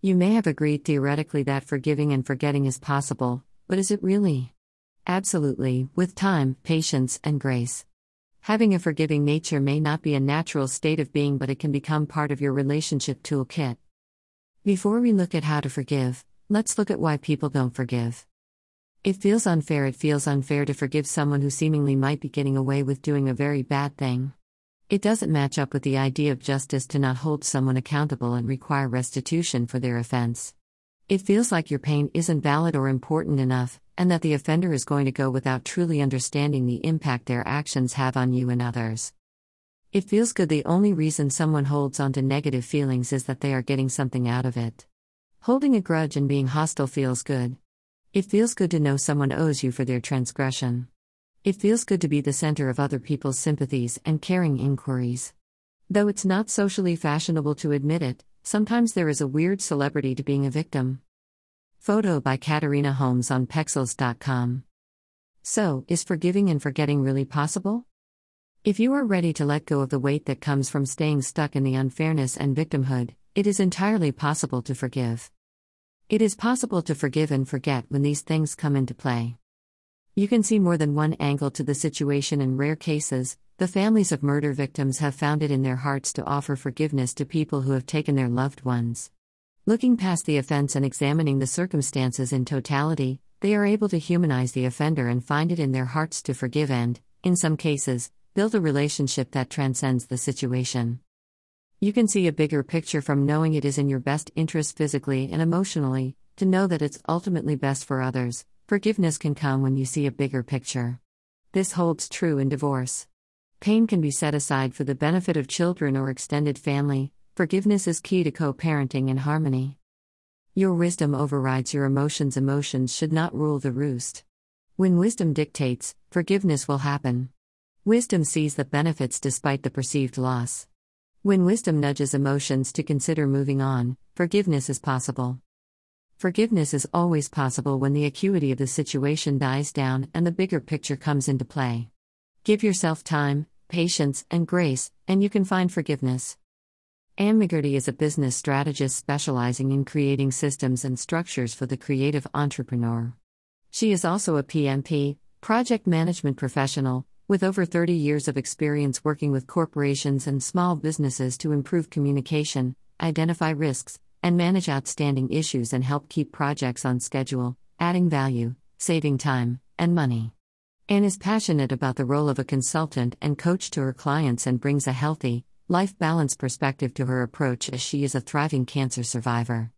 You may have agreed theoretically that forgiving and forgetting is possible, but is it really? Absolutely, with time, patience, and grace. Having a forgiving nature may not be a natural state of being, but it can become part of your relationship toolkit. Before we look at how to forgive, let's look at why people don't forgive. It feels unfair. It feels unfair to forgive someone who seemingly might be getting away with doing a very bad thing. It doesn't match up with the idea of justice to not hold someone accountable and require restitution for their offense. It feels like your pain isn't valid or important enough, and that the offender is going to go without truly understanding the impact their actions have on you and others. It feels good the only reason someone holds on to negative feelings is that they are getting something out of it. Holding a grudge and being hostile feels good. It feels good to know someone owes you for their transgression. It feels good to be the center of other people's sympathies and caring inquiries. Though it's not socially fashionable to admit it, sometimes there is a weird celebrity to being a victim. Photo by Katarina Holmes on Pexels.com. So, is forgiving and forgetting really possible? If you are ready to let go of the weight that comes from staying stuck in the unfairness and victimhood, it is entirely possible to forgive. It is possible to forgive and forget when these things come into play. You can see more than one angle to the situation in rare cases. The families of murder victims have found it in their hearts to offer forgiveness to people who have taken their loved ones. Looking past the offense and examining the circumstances in totality, they are able to humanize the offender and find it in their hearts to forgive and, in some cases, build a relationship that transcends the situation. You can see a bigger picture from knowing it is in your best interest physically and emotionally, to know that it's ultimately best for others. Forgiveness can come when you see a bigger picture. This holds true in divorce. Pain can be set aside for the benefit of children or extended family. Forgiveness is key to co parenting and harmony. Your wisdom overrides your emotions. Emotions should not rule the roost. When wisdom dictates, forgiveness will happen. Wisdom sees the benefits despite the perceived loss. When wisdom nudges emotions to consider moving on, forgiveness is possible. Forgiveness is always possible when the acuity of the situation dies down and the bigger picture comes into play. Give yourself time, patience, and grace, and you can find forgiveness. Anne is a business strategist specializing in creating systems and structures for the creative entrepreneur. She is also a PMP, project management professional, with over 30 years of experience working with corporations and small businesses to improve communication, identify risks, and manage outstanding issues and help keep projects on schedule, adding value, saving time, and money. Anne is passionate about the role of a consultant and coach to her clients and brings a healthy, life balance perspective to her approach as she is a thriving cancer survivor.